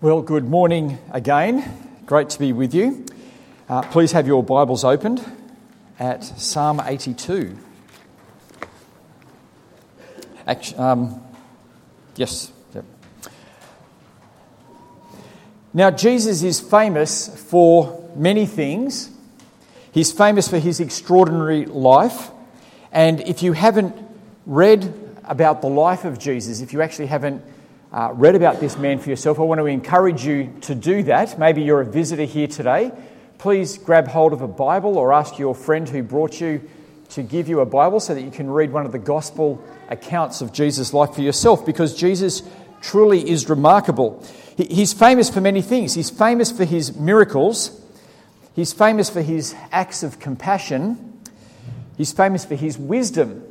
Well, good morning again. Great to be with you. Uh, please have your Bibles opened at Psalm 82. Actually, um, yes. Yep. Now, Jesus is famous for many things. He's famous for his extraordinary life. And if you haven't read about the life of Jesus, if you actually haven't uh, read about this man for yourself, I want to encourage you to do that. Maybe you're a visitor here today. Please grab hold of a Bible or ask your friend who brought you to give you a Bible so that you can read one of the gospel accounts of Jesus' life for yourself because Jesus truly is remarkable. He's famous for many things. He's famous for his miracles, he's famous for his acts of compassion, he's famous for his wisdom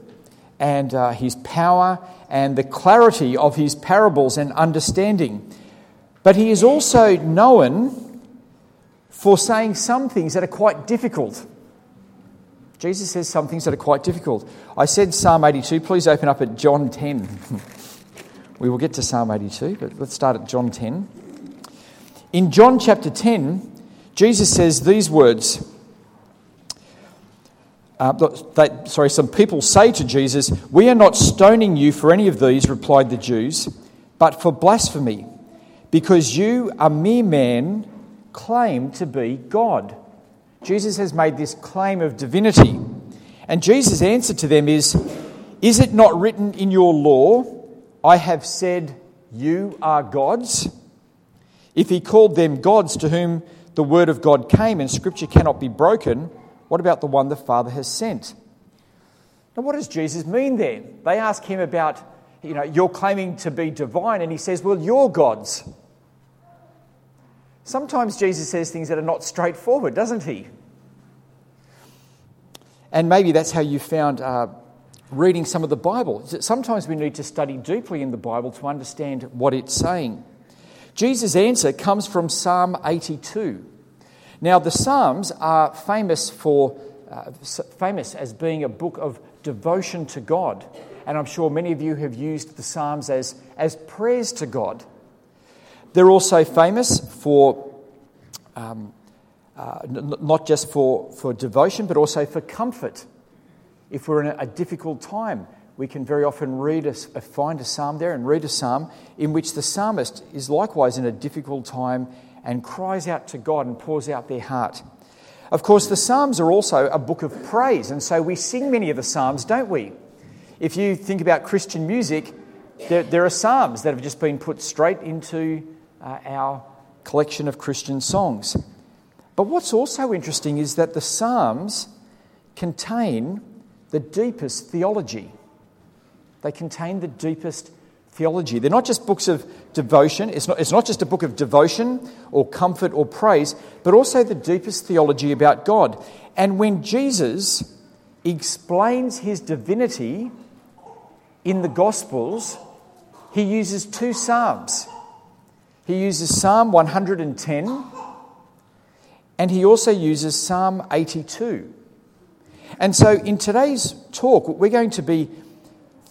and uh, his power and the clarity of his parables and understanding. But he is also known for saying some things that are quite difficult. Jesus says some things that are quite difficult. I said Psalm 82. Please open up at John 10. we will get to Psalm 82, but let's start at John 10. In John chapter 10, Jesus says these words uh, they, sorry, some people say to Jesus, We are not stoning you for any of these, replied the Jews, but for blasphemy, because you, a mere man, claim to be God. Jesus has made this claim of divinity. And Jesus' answer to them is, Is it not written in your law, I have said, You are gods? If he called them gods to whom the word of God came and scripture cannot be broken, what about the one the Father has sent? Now, what does Jesus mean there? They ask him about, you know, you're claiming to be divine, and he says, well, you're gods. Sometimes Jesus says things that are not straightforward, doesn't he? And maybe that's how you found uh, reading some of the Bible. Sometimes we need to study deeply in the Bible to understand what it's saying. Jesus' answer comes from Psalm 82. Now, the Psalms are famous for uh, famous as being a book of devotion to God, and I'm sure many of you have used the Psalms as as prayers to God. They're also famous for um, uh, n- not just for, for devotion, but also for comfort. If we're in a, a difficult time, we can very often read a, find a psalm there and read a psalm in which the psalmist is likewise in a difficult time and cries out to God and pours out their heart. Of course, the Psalms are also a book of praise, and so we sing many of the Psalms, don't we? If you think about Christian music, there, there are Psalms that have just been put straight into uh, our collection of Christian songs. But what's also interesting is that the Psalms contain the deepest theology. They contain the deepest theology. They're not just books of devotion, it's not, it's not just a book of devotion or comfort or praise, but also the deepest theology about God. And when Jesus explains his divinity in the Gospels, he uses two Psalms. He uses Psalm 110 and he also uses Psalm 82. And so in today's talk, we're going to be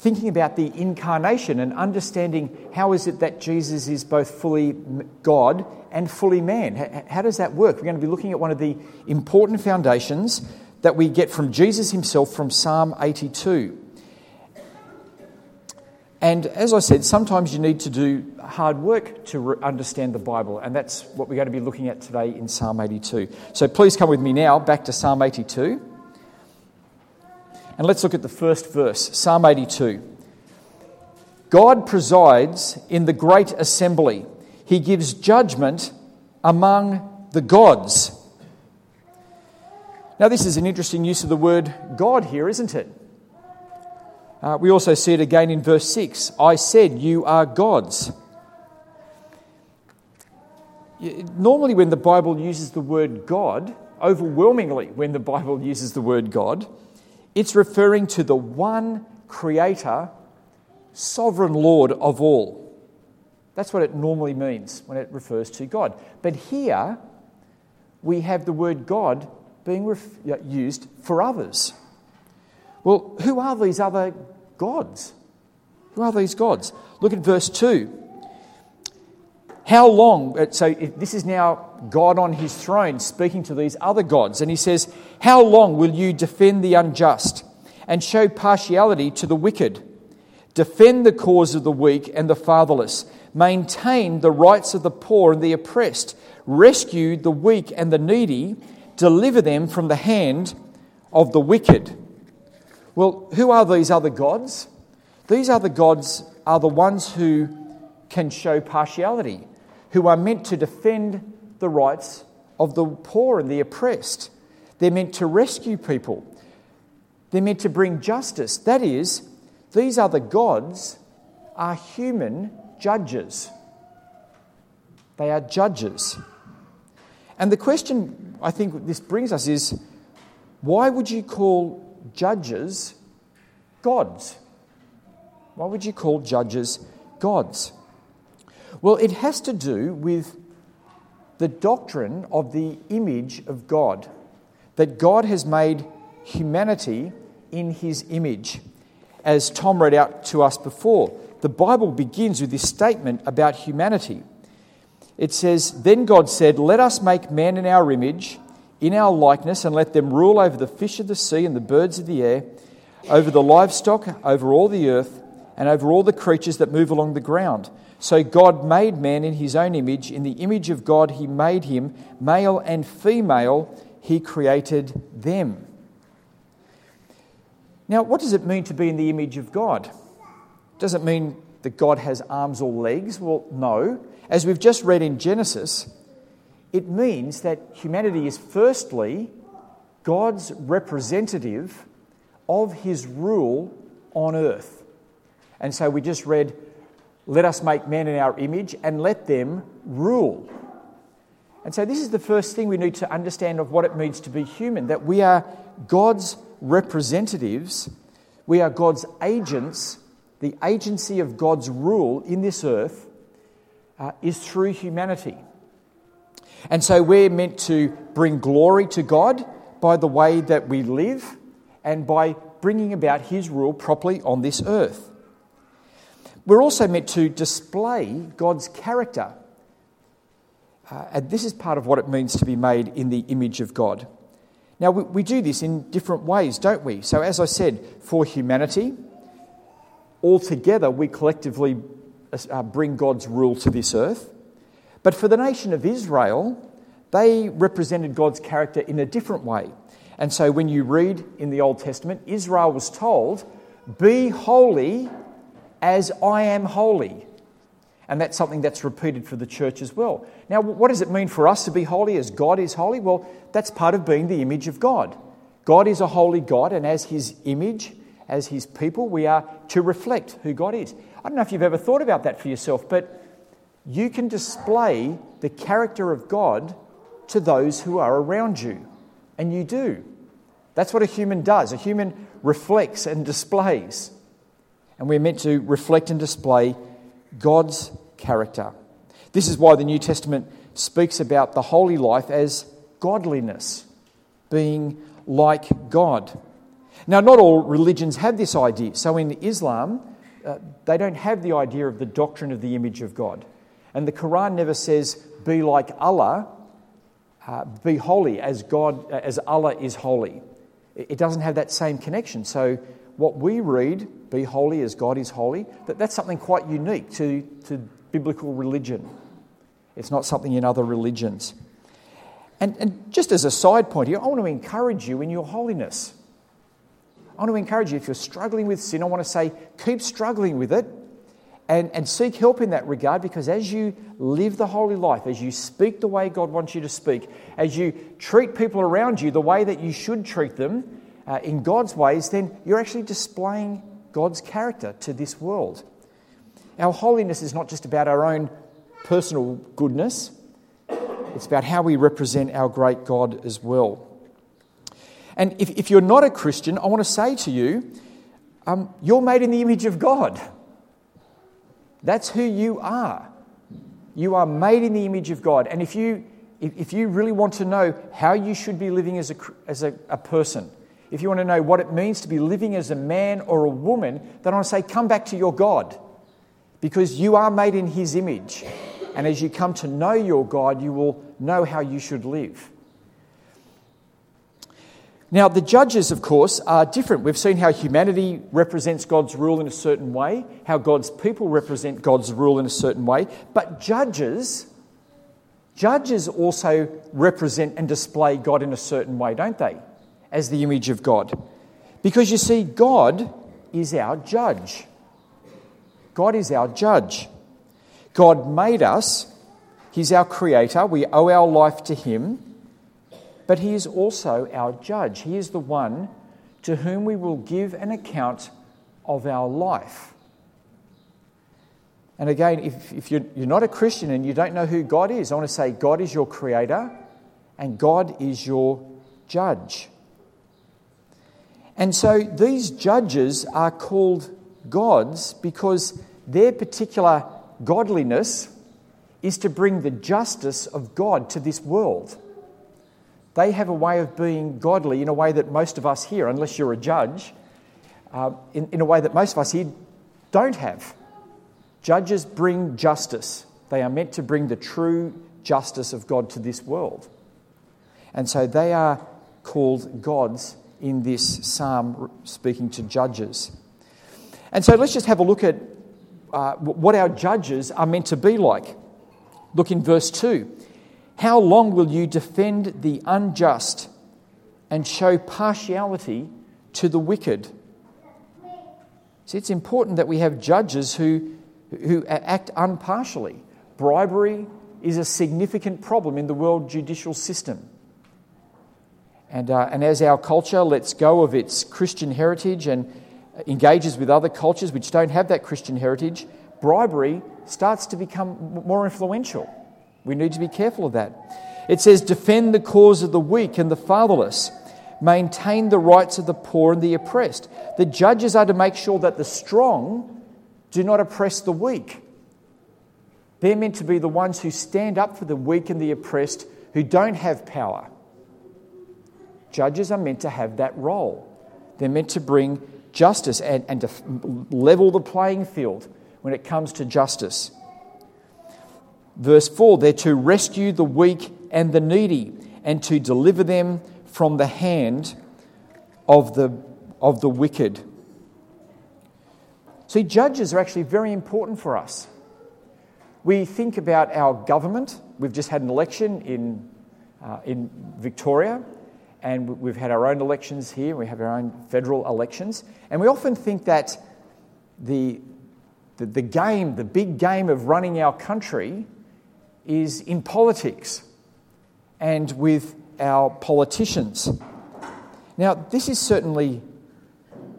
thinking about the incarnation and understanding how is it that Jesus is both fully God and fully man. How does that work? We're going to be looking at one of the important foundations that we get from Jesus himself from Psalm 82. And as I said, sometimes you need to do hard work to understand the Bible, and that's what we're going to be looking at today in Psalm 82. So please come with me now back to Psalm 82. And let's look at the first verse, Psalm 82. God presides in the great assembly, He gives judgment among the gods. Now, this is an interesting use of the word God here, isn't it? Uh, we also see it again in verse 6 I said, You are gods. Normally, when the Bible uses the word God, overwhelmingly, when the Bible uses the word God, it's referring to the one creator, sovereign Lord of all. That's what it normally means when it refers to God. But here, we have the word God being ref- used for others. Well, who are these other gods? Who are these gods? Look at verse 2. How long? uh, So this is now God on his throne speaking to these other gods. And he says, How long will you defend the unjust and show partiality to the wicked? Defend the cause of the weak and the fatherless. Maintain the rights of the poor and the oppressed. Rescue the weak and the needy. Deliver them from the hand of the wicked. Well, who are these other gods? These other gods are the ones who can show partiality, who are meant to defend the rights of the poor and the oppressed. They're meant to rescue people. They're meant to bring justice. That is, these other gods are human judges. They are judges. And the question I think this brings us is why would you call judges gods? Why would you call judges gods? Well, it has to do with the doctrine of the image of God, that God has made humanity in his image. As Tom read out to us before, the Bible begins with this statement about humanity. It says, Then God said, Let us make man in our image, in our likeness, and let them rule over the fish of the sea and the birds of the air, over the livestock, over all the earth, and over all the creatures that move along the ground. So God made man in his own image. In the image of God, he made him. Male and female, he created them. Now, what does it mean to be in the image of God? Does it mean that God has arms or legs? Well, no. As we've just read in Genesis, it means that humanity is firstly God's representative of his rule on earth. And so we just read, Let us make man in our image and let them rule. And so this is the first thing we need to understand of what it means to be human that we are God's representatives, we are God's agents. The agency of God's rule in this earth uh, is through humanity. And so we're meant to bring glory to God by the way that we live and by bringing about His rule properly on this earth. We're also meant to display God's character. Uh, and this is part of what it means to be made in the image of God. Now, we, we do this in different ways, don't we? So, as I said, for humanity, altogether we collectively uh, bring God's rule to this earth. But for the nation of Israel, they represented God's character in a different way. And so when you read in the Old Testament, Israel was told, Be holy as I am holy. And that's something that's repeated for the church as well. Now, what does it mean for us to be holy as God is holy? Well, that's part of being the image of God. God is a holy God, and as his image, as his people, we are to reflect who God is. I don't know if you've ever thought about that for yourself, but you can display the character of God to those who are around you. And you do. That's what a human does. A human reflects and displays. And we're meant to reflect and display God's character. This is why the New Testament speaks about the holy life as godliness, being like God. Now, not all religions have this idea. So, in Islam, uh, they don't have the idea of the doctrine of the image of God. And the Quran never says, be like Allah, uh, be holy as God, as Allah is holy. It doesn't have that same connection. So, what we read, be holy as God is holy, that, that's something quite unique to, to biblical religion. It's not something in other religions. And, and just as a side point here, I want to encourage you in your holiness. I want to encourage you, if you're struggling with sin, I want to say, keep struggling with it and, and seek help in that regard because as you live the holy life, as you speak the way God wants you to speak, as you treat people around you the way that you should treat them uh, in God's ways, then you're actually displaying God's character to this world. Our holiness is not just about our own personal goodness, it's about how we represent our great God as well. And if, if you're not a Christian, I want to say to you, um, you're made in the image of God. That's who you are. You are made in the image of God. And if you, if, you really want to know how you should be living as, a, as a, a person, if you want to know what it means to be living as a man or a woman, then I want to say, come back to your God because you are made in His image. And as you come to know your God, you will know how you should live. Now, the judges, of course, are different. We've seen how humanity represents God's rule in a certain way, how God's people represent God's rule in a certain way. But judges, judges also represent and display God in a certain way, don't they? As the image of God. Because you see, God is our judge. God is our judge. God made us, He's our creator. We owe our life to Him but he is also our judge. He is the one to whom we will give an account of our life. And again, if, if you're, you're not a Christian and you don't know who God is, I want to say God is your creator and God is your judge. And so these judges are called gods because their particular godliness is to bring the justice of God to this world. They have a way of being godly in a way that most of us here, unless you're a judge, uh, in, in a way that most of us here don't have. Judges bring justice. They are meant to bring the true justice of God to this world. And so they are called gods in this psalm, speaking to judges. And so let's just have a look at uh, what our judges are meant to be like. Look in verse 2. How long will you defend the unjust and show partiality to the wicked? See, it's important that we have judges who, who act impartially. Bribery is a significant problem in the world judicial system. And, uh, and as our culture lets go of its Christian heritage and engages with other cultures which don't have that Christian heritage, bribery starts to become more influential. We need to be careful of that. It says, defend the cause of the weak and the fatherless, maintain the rights of the poor and the oppressed. The judges are to make sure that the strong do not oppress the weak. They're meant to be the ones who stand up for the weak and the oppressed who don't have power. Judges are meant to have that role. They're meant to bring justice and, and to level the playing field when it comes to justice. Verse 4 they're to rescue the weak and the needy and to deliver them from the hand of the, of the wicked. See, judges are actually very important for us. We think about our government. We've just had an election in, uh, in Victoria, and we've had our own elections here. We have our own federal elections. And we often think that the, the, the game, the big game of running our country, is in politics and with our politicians. Now, this is certainly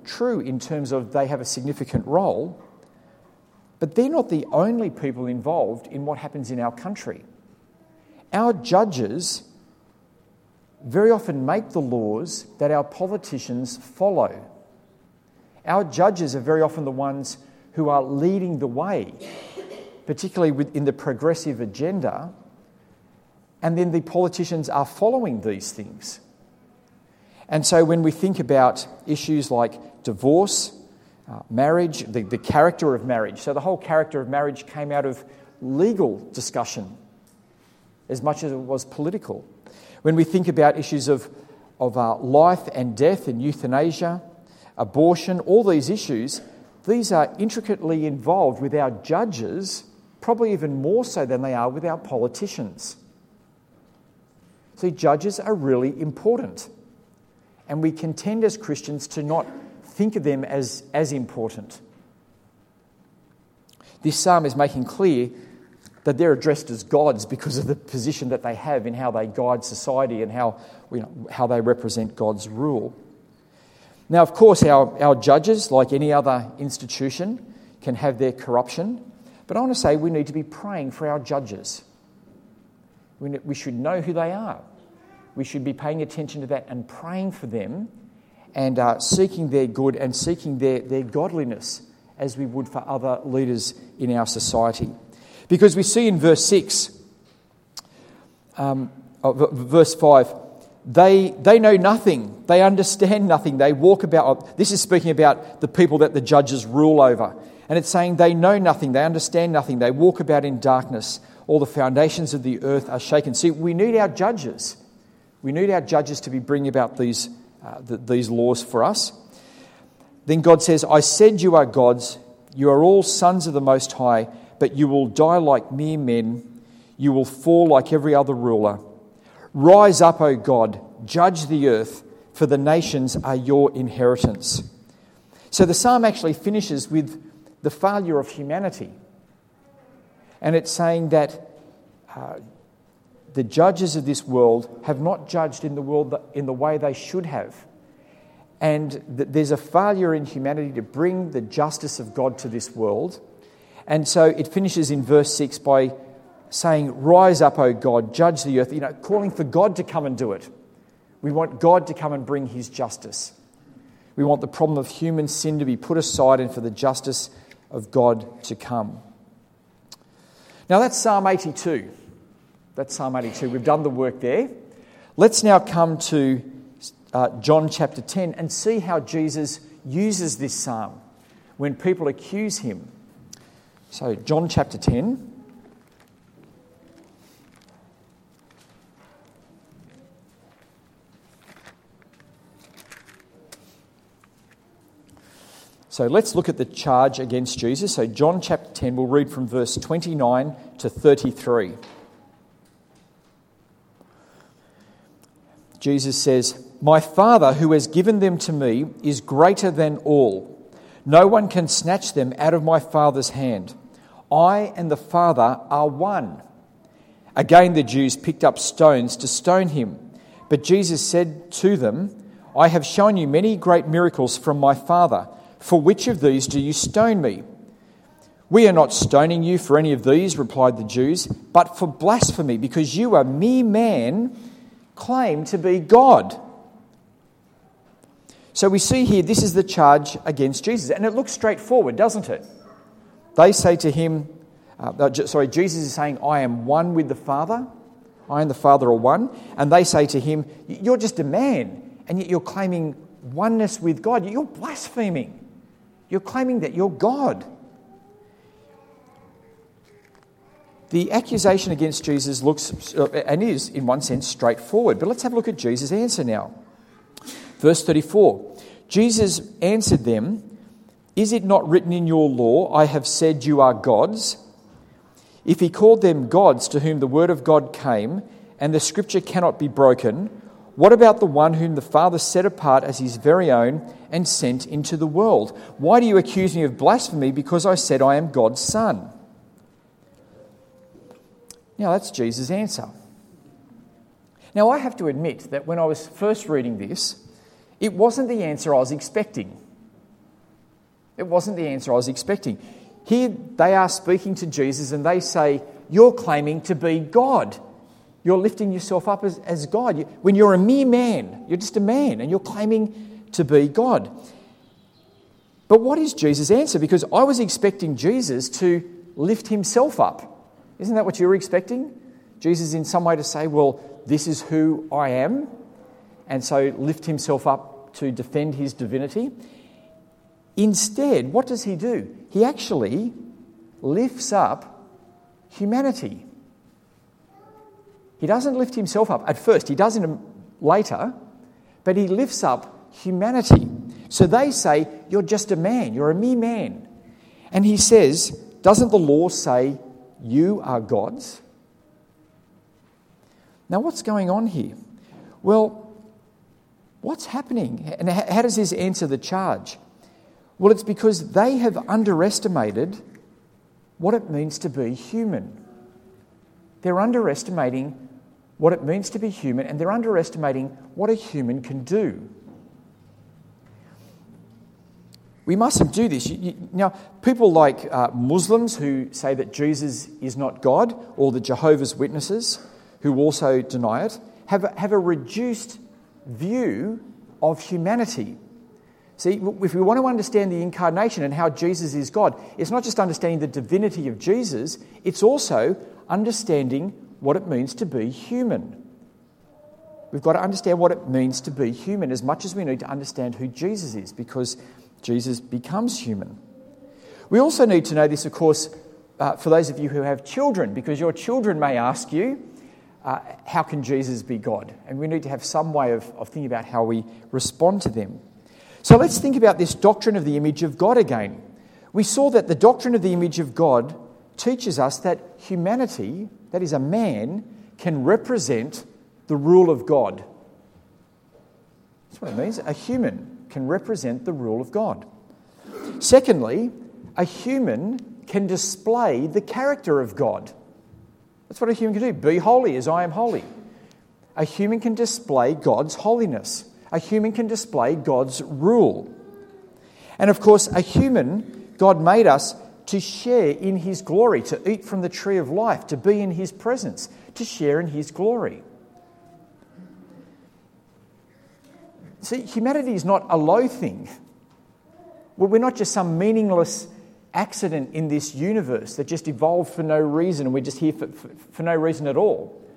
true in terms of they have a significant role, but they're not the only people involved in what happens in our country. Our judges very often make the laws that our politicians follow. Our judges are very often the ones who are leading the way particularly in the progressive agenda, and then the politicians are following these things. And so when we think about issues like divorce, uh, marriage, the, the character of marriage, so the whole character of marriage came out of legal discussion as much as it was political. When we think about issues of, of uh, life and death and euthanasia, abortion, all these issues, these are intricately involved with our judges probably even more so than they are with our politicians. See, judges are really important. And we contend as Christians to not think of them as, as important. This psalm is making clear that they're addressed as gods because of the position that they have in how they guide society and how, you know, how they represent God's rule. Now, of course, our, our judges, like any other institution, can have their corruption but I want to say we need to be praying for our judges. We we should know who they are. We should be paying attention to that and praying for them and uh, seeking their good and seeking their, their godliness as we would for other leaders in our society. Because we see in verse 6, um, oh, verse 5, they, they know nothing, they understand nothing, they walk about. This is speaking about the people that the judges rule over. And it's saying they know nothing, they understand nothing, they walk about in darkness. All the foundations of the earth are shaken. See, we need our judges. We need our judges to be bringing about these, uh, th- these laws for us. Then God says, I said you are gods, you are all sons of the Most High, but you will die like mere men, you will fall like every other ruler. Rise up, O God, judge the earth, for the nations are your inheritance. So the psalm actually finishes with the failure of humanity. And it's saying that uh, the judges of this world have not judged in the world in the way they should have. And that there's a failure in humanity to bring the justice of God to this world. And so it finishes in verse 6 by saying, Rise up, O God, judge the earth, you know, calling for God to come and do it. We want God to come and bring his justice. We want the problem of human sin to be put aside and for the justice of God to come. Now that's Psalm 82. That's Psalm 82. We've done the work there. Let's now come to uh, John chapter 10 and see how Jesus uses this psalm when people accuse him. So, John chapter 10. So let's look at the charge against Jesus. So, John chapter 10, we'll read from verse 29 to 33. Jesus says, My Father who has given them to me is greater than all. No one can snatch them out of my Father's hand. I and the Father are one. Again, the Jews picked up stones to stone him. But Jesus said to them, I have shown you many great miracles from my Father. For which of these do you stone me? We are not stoning you for any of these, replied the Jews, but for blasphemy, because you, a mere man, claim to be God. So we see here this is the charge against Jesus, and it looks straightforward, doesn't it? They say to him, uh, uh sorry, Jesus is saying, I am one with the Father. I and the Father are one. And they say to him, You're just a man, and yet you're claiming oneness with God. You're blaspheming. You're claiming that you're God. The accusation against Jesus looks uh, and is, in one sense, straightforward. But let's have a look at Jesus' answer now. Verse 34 Jesus answered them, Is it not written in your law, I have said you are gods? If he called them gods to whom the word of God came, and the scripture cannot be broken, what about the one whom the Father set apart as his very own and sent into the world? Why do you accuse me of blasphemy because I said I am God's Son? Now, that's Jesus' answer. Now, I have to admit that when I was first reading this, it wasn't the answer I was expecting. It wasn't the answer I was expecting. Here they are speaking to Jesus and they say, You're claiming to be God. You're lifting yourself up as, as God. When you're a mere man, you're just a man and you're claiming to be God. But what is Jesus' answer? Because I was expecting Jesus to lift himself up. Isn't that what you were expecting? Jesus, in some way, to say, Well, this is who I am, and so lift himself up to defend his divinity. Instead, what does he do? He actually lifts up humanity. He doesn't lift himself up at first, he does it later, but he lifts up humanity. So they say, You're just a man, you're a mere man. And he says, Doesn't the law say you are gods? Now, what's going on here? Well, what's happening? And how does this answer the charge? Well, it's because they have underestimated what it means to be human. They're underestimating what it means to be human, and they're underestimating what a human can do. We mustn't do this. now, people like uh, Muslims who say that Jesus is not God, or the Jehovah's Witnesses who also deny it, have have a reduced view of humanity. See, if we want to understand the incarnation and how Jesus is God, it's not just understanding the divinity of Jesus, it's also understanding what it means to be human. We've got to understand what it means to be human as much as we need to understand who Jesus is because Jesus becomes human. We also need to know this, of course, uh, for those of you who have children, because your children may ask you, uh, how can Jesus be God? And we need to have some way of, of thinking about how we respond to them. So let's think about this doctrine of the image of God again. We saw that the doctrine of the image of God teaches us that humanity, that is, a man, can represent the rule of God. That's what it means. A human can represent the rule of God. Secondly, a human can display the character of God. That's what a human can do. Be holy as I am holy. A human can display God's holiness. A human can display God's rule. And of course, a human, God made us to share in his glory, to eat from the tree of life, to be in his presence, to share in his glory. See, humanity is not a low thing. We're not just some meaningless accident in this universe that just evolved for no reason and we're just here for, for, for no reason at all.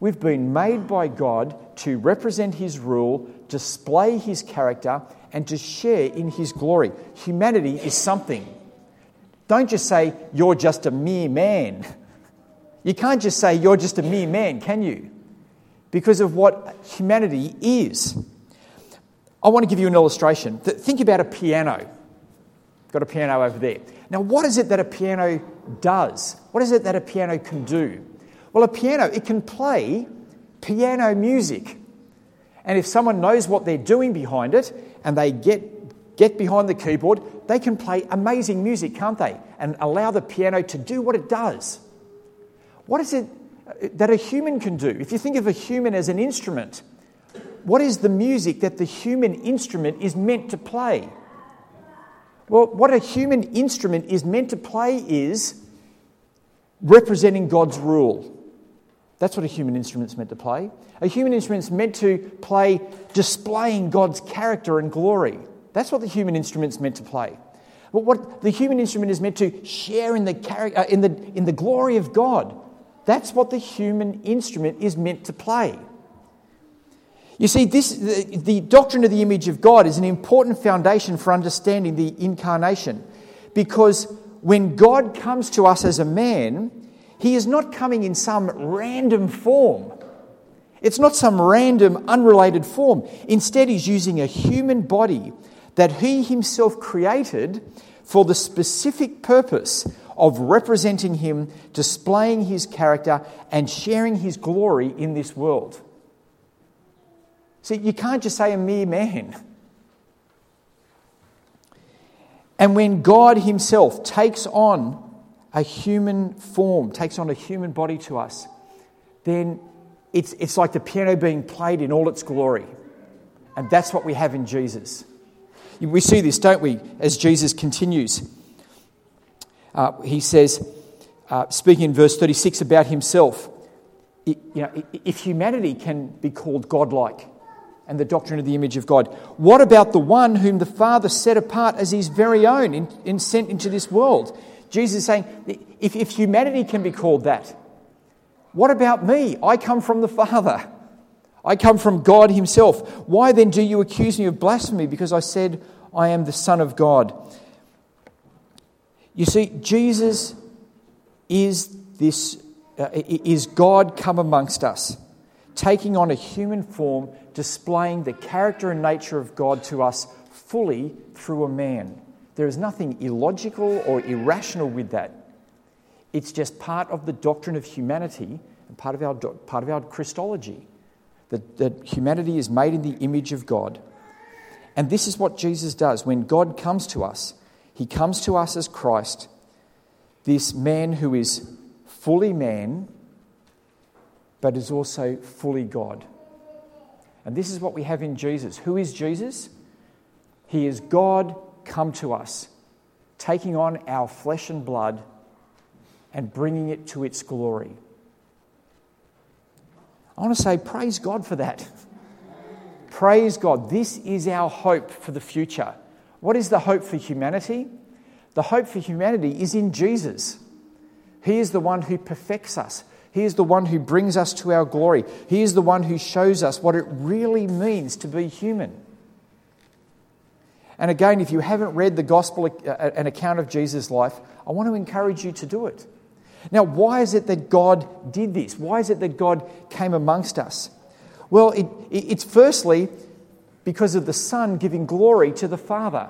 We've been made by God to represent His rule, display His character, and to share in His glory. Humanity is something. Don't just say, you're just a mere man. You can't just say, you're just a mere man, can you? Because of what humanity is. I want to give you an illustration. Think about a piano. Got a piano over there. Now, what is it that a piano does? What is it that a piano can do? Well, a piano, it can play piano music. And if someone knows what they're doing behind it and they get, get behind the keyboard, they can play amazing music, can't they? And allow the piano to do what it does. What is it uh, that a human can do? If you think of a human as an instrument, what is the music that the human instrument is meant to play? Well, what a human instrument is meant to play is representing God's rule. That's what a human instrument's meant to play. A human instrument's meant to play displaying God's character and glory. That's what the human instrument's meant to play. But what the human instrument is meant to share in the, uh, in, the, in the glory of God. That's what the human instrument is meant to play. You see, this, the, the doctrine of the image of God is an important foundation for understanding the incarnation because when God comes to us as a man, he is not coming in some random form. It's not some random, unrelated form. Instead, he's using a human body that he himself created for the specific purpose of representing him, displaying his character, and sharing his glory in this world. See, you can't just say a mere man. And when God Himself takes on a human form, takes on a human body to us, then it's, it's like the piano being played in all its glory. And that's what we have in Jesus. We see this, don't we, as Jesus continues. Uh, he says, uh, speaking in verse 36 about himself, you know, if humanity can be called godlike, and the doctrine of the image of God. What about the one whom the Father set apart as his very own and sent into this world? Jesus is saying, if, if humanity can be called that, what about me? I come from the Father. I come from God Himself. Why then do you accuse me of blasphemy because I said I am the Son of God? You see, Jesus is this uh, is God come amongst us, taking on a human form displaying the character and nature of God to us fully through a man. There is nothing illogical or irrational with that. It's just part of the doctrine of humanity and part of our, part of our Christology. That, that humanity is made in the image of God. And this is what Jesus does. When God comes to us, he comes to us as Christ, this man who is fully man, but is also fully God. And this is what we have in Jesus. Who is Jesus? He is God come to us, taking on our flesh and blood and bringing it to its glory. I want to say, praise God for that. praise God. This is our hope for the future. What is the hope for humanity? The hope for humanity is in Jesus. He is the one who perfects us, he is the one who brings us to our glory. He is the one who shows us what it really means to be human. And again, if you haven't read the gospel, uh, uh, an account of Jesus' life, I want to encourage you to do it. Now, why is it that God did this? Why is it that God came amongst us? Well, it, it's firstly because of the Son giving glory to the Father.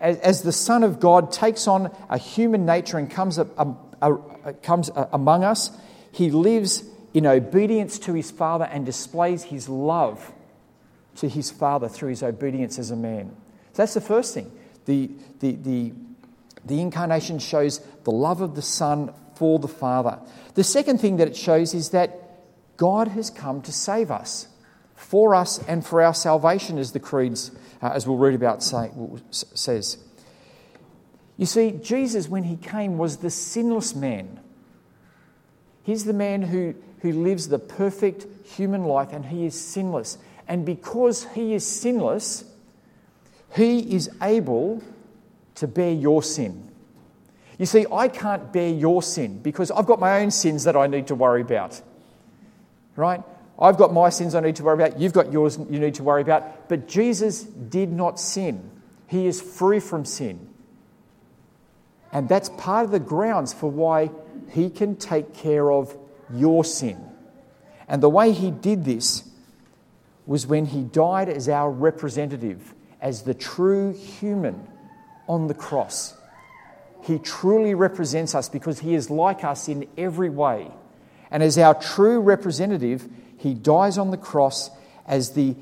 As, as the Son of God takes on a human nature and comes, a, a, um, uh, uh, comes among us, he lives in obedience to his Father and displays his love to his Father through his obedience as a man. So that's the first thing. The, the, the, the incarnation shows the love of the Son for the Father. The second thing that it shows is that God has come to save us, for us and for our salvation, as the creeds, uh, as we'll read about, say, says. You see, Jesus, when he came, was the sinless man. He's the man who, who lives the perfect human life and he is sinless. And because he is sinless, he is able to bear your sin. You see, I can't bear your sin because I've got my own sins that I need to worry about. Right? I've got my sins I need to worry about. You've got yours you need to worry about. But Jesus did not sin, He is free from sin. And that's part of the grounds for why He can take care of your sin. And the way He did this was when He died as our representative as the true human on the cross. He truly represents us because he is like us in every way. And as our true representative, he dies on the cross as the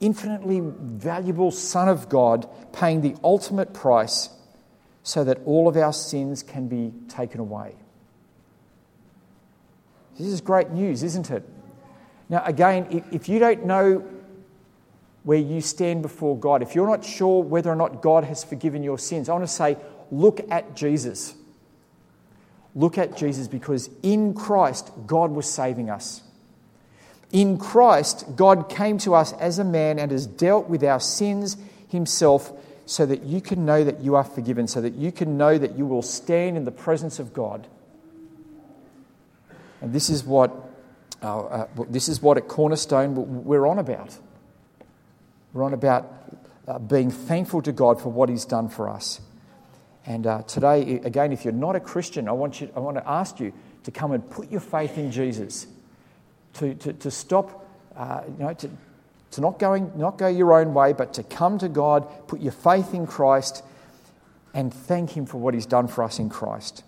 infinitely valuable Son of God, paying the ultimate price so that all of our sins can be taken away. This is great news, isn't it? Now, again, if you don't know where you stand before God, if you're not sure whether or not God has forgiven your sins, I want to say, look at Jesus. Look at Jesus because in Christ, God was saving us. In Christ, God came to us as a man and has dealt with our sins himself so that you can know that you are forgiven, so that you can know that you will stand in the presence of God. And this is what, uh, uh, this is what at Cornerstone we're on about. We're on about uh, being thankful to God for what He's done for us. And uh, today, again, if you're not a Christian, I want, you, I want to ask you to come and put your faith in Jesus, to, to, to stop, uh, you know, to, to not, going, not go your own way, but to come to God, put your faith in Christ, and thank Him for what He's done for us in Christ.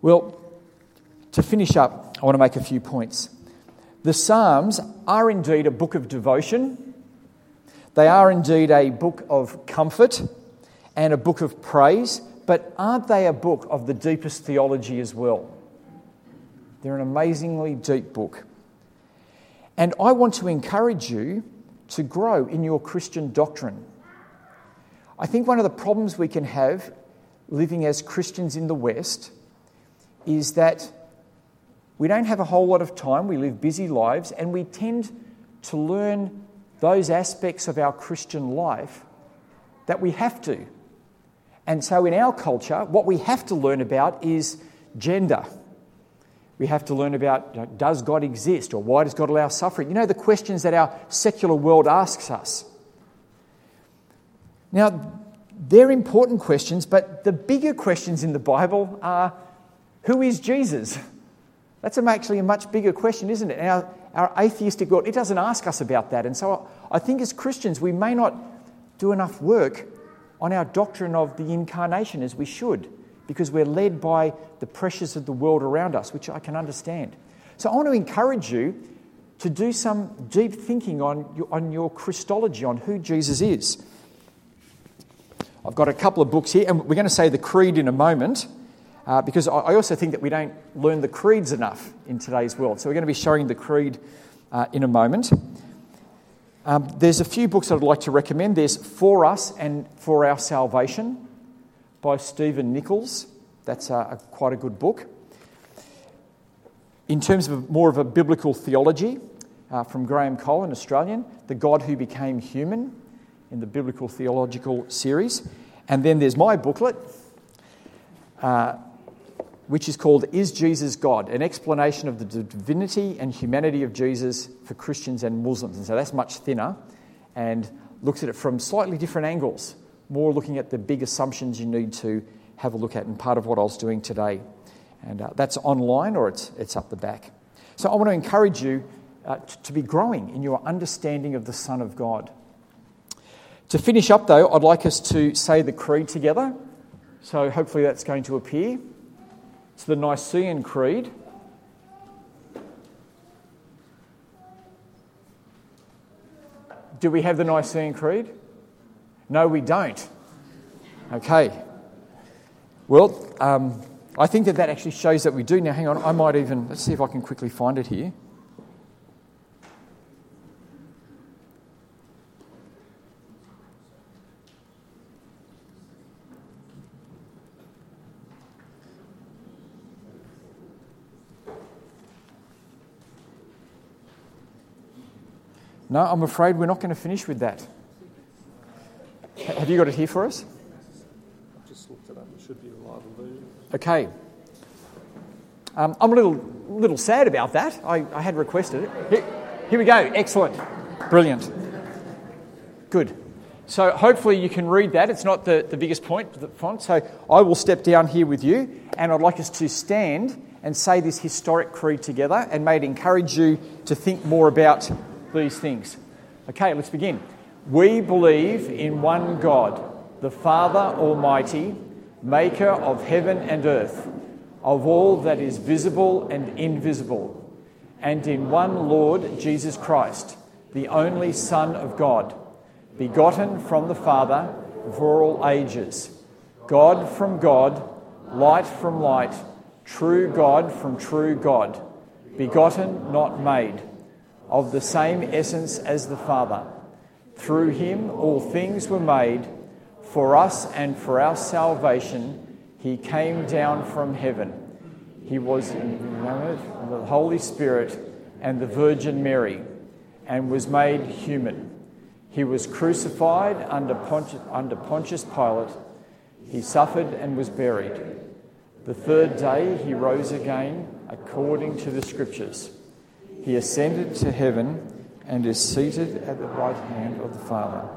Well, to finish up, I want to make a few points. The Psalms are indeed a book of devotion they are indeed a book of comfort and a book of praise, but aren't they a book of the deepest theology as well? They're an amazingly deep book. And I want to encourage you to grow in your Christian doctrine. I think one of the problems we can have living as Christians in the West is that we don't have a whole lot of time, we live busy lives, and we tend to learn those aspects of our Christian life that we have to. And so, in our culture, what we have to learn about is gender. We have to learn about you know, does God exist or why does God allow suffering? You know, the questions that our secular world asks us. Now, they're important questions, but the bigger questions in the Bible are who is Jesus? That's actually a much bigger question, isn't it? Our, our atheistic world, it doesn't ask us about that. And so I think as Christians, we may not do enough work on our doctrine of the incarnation as we should because we're led by the pressures of the world around us, which I can understand. So I want to encourage you to do some deep thinking on your, on your Christology, on who Jesus is. I've got a couple of books here, and we're going to say the Creed in a moment. Uh, because I also think that we don't learn the creeds enough in today's world. So we're going to be showing the creed uh, in a moment. Um, there's a few books I'd like to recommend. There's For Us and For Our Salvation by Stephen Nichols. That's a, a, quite a good book. In terms of more of a biblical theology, uh, from Graham Cole, an Australian, The God Who Became Human in the Biblical Theological Series. And then there's my booklet, uh, which is called Is Jesus God? An explanation of the divinity and humanity of Jesus for Christians and Muslims. And so that's much thinner and looks at it from slightly different angles, more looking at the big assumptions you need to have a look at, and part of what I was doing today. And uh, that's online or it's, it's up the back. So I want to encourage you uh, to be growing in your understanding of the Son of God. To finish up, though, I'd like us to say the creed together. So hopefully that's going to appear. It's the Nicene Creed. Do we have the Nicene Creed? No, we don't. Okay. Well, um, I think that that actually shows that we do. Now, hang on, I might even, let's see if I can quickly find it here. No, I'm afraid we're not going to finish with that. Have you got it here for us? I've just looked it up. It should be a reliable version. Okay. Um, I'm a little, little sad about that. I, I had requested it. Here, here we go. Excellent. Brilliant. Good. So hopefully you can read that. It's not the, the biggest point, the font. So I will step down here with you, and I'd like us to stand and say this historic creed together, and may it encourage you to think more about these things. Okay, let's begin. We believe in one God, the Father Almighty, maker of heaven and earth, of all that is visible and invisible, and in one Lord Jesus Christ, the only Son of God, begotten from the Father for all ages, God from God, light from light, true God from true God, begotten, not made of the same essence as the Father. Through him all things were made. For us and for our salvation, he came down from heaven. He was in the Holy Spirit and the Virgin Mary and was made human. He was crucified under under Pontius Pilate. He suffered and was buried. The third day he rose again according to the Scriptures. He ascended to heaven and is seated at the right hand of the Father.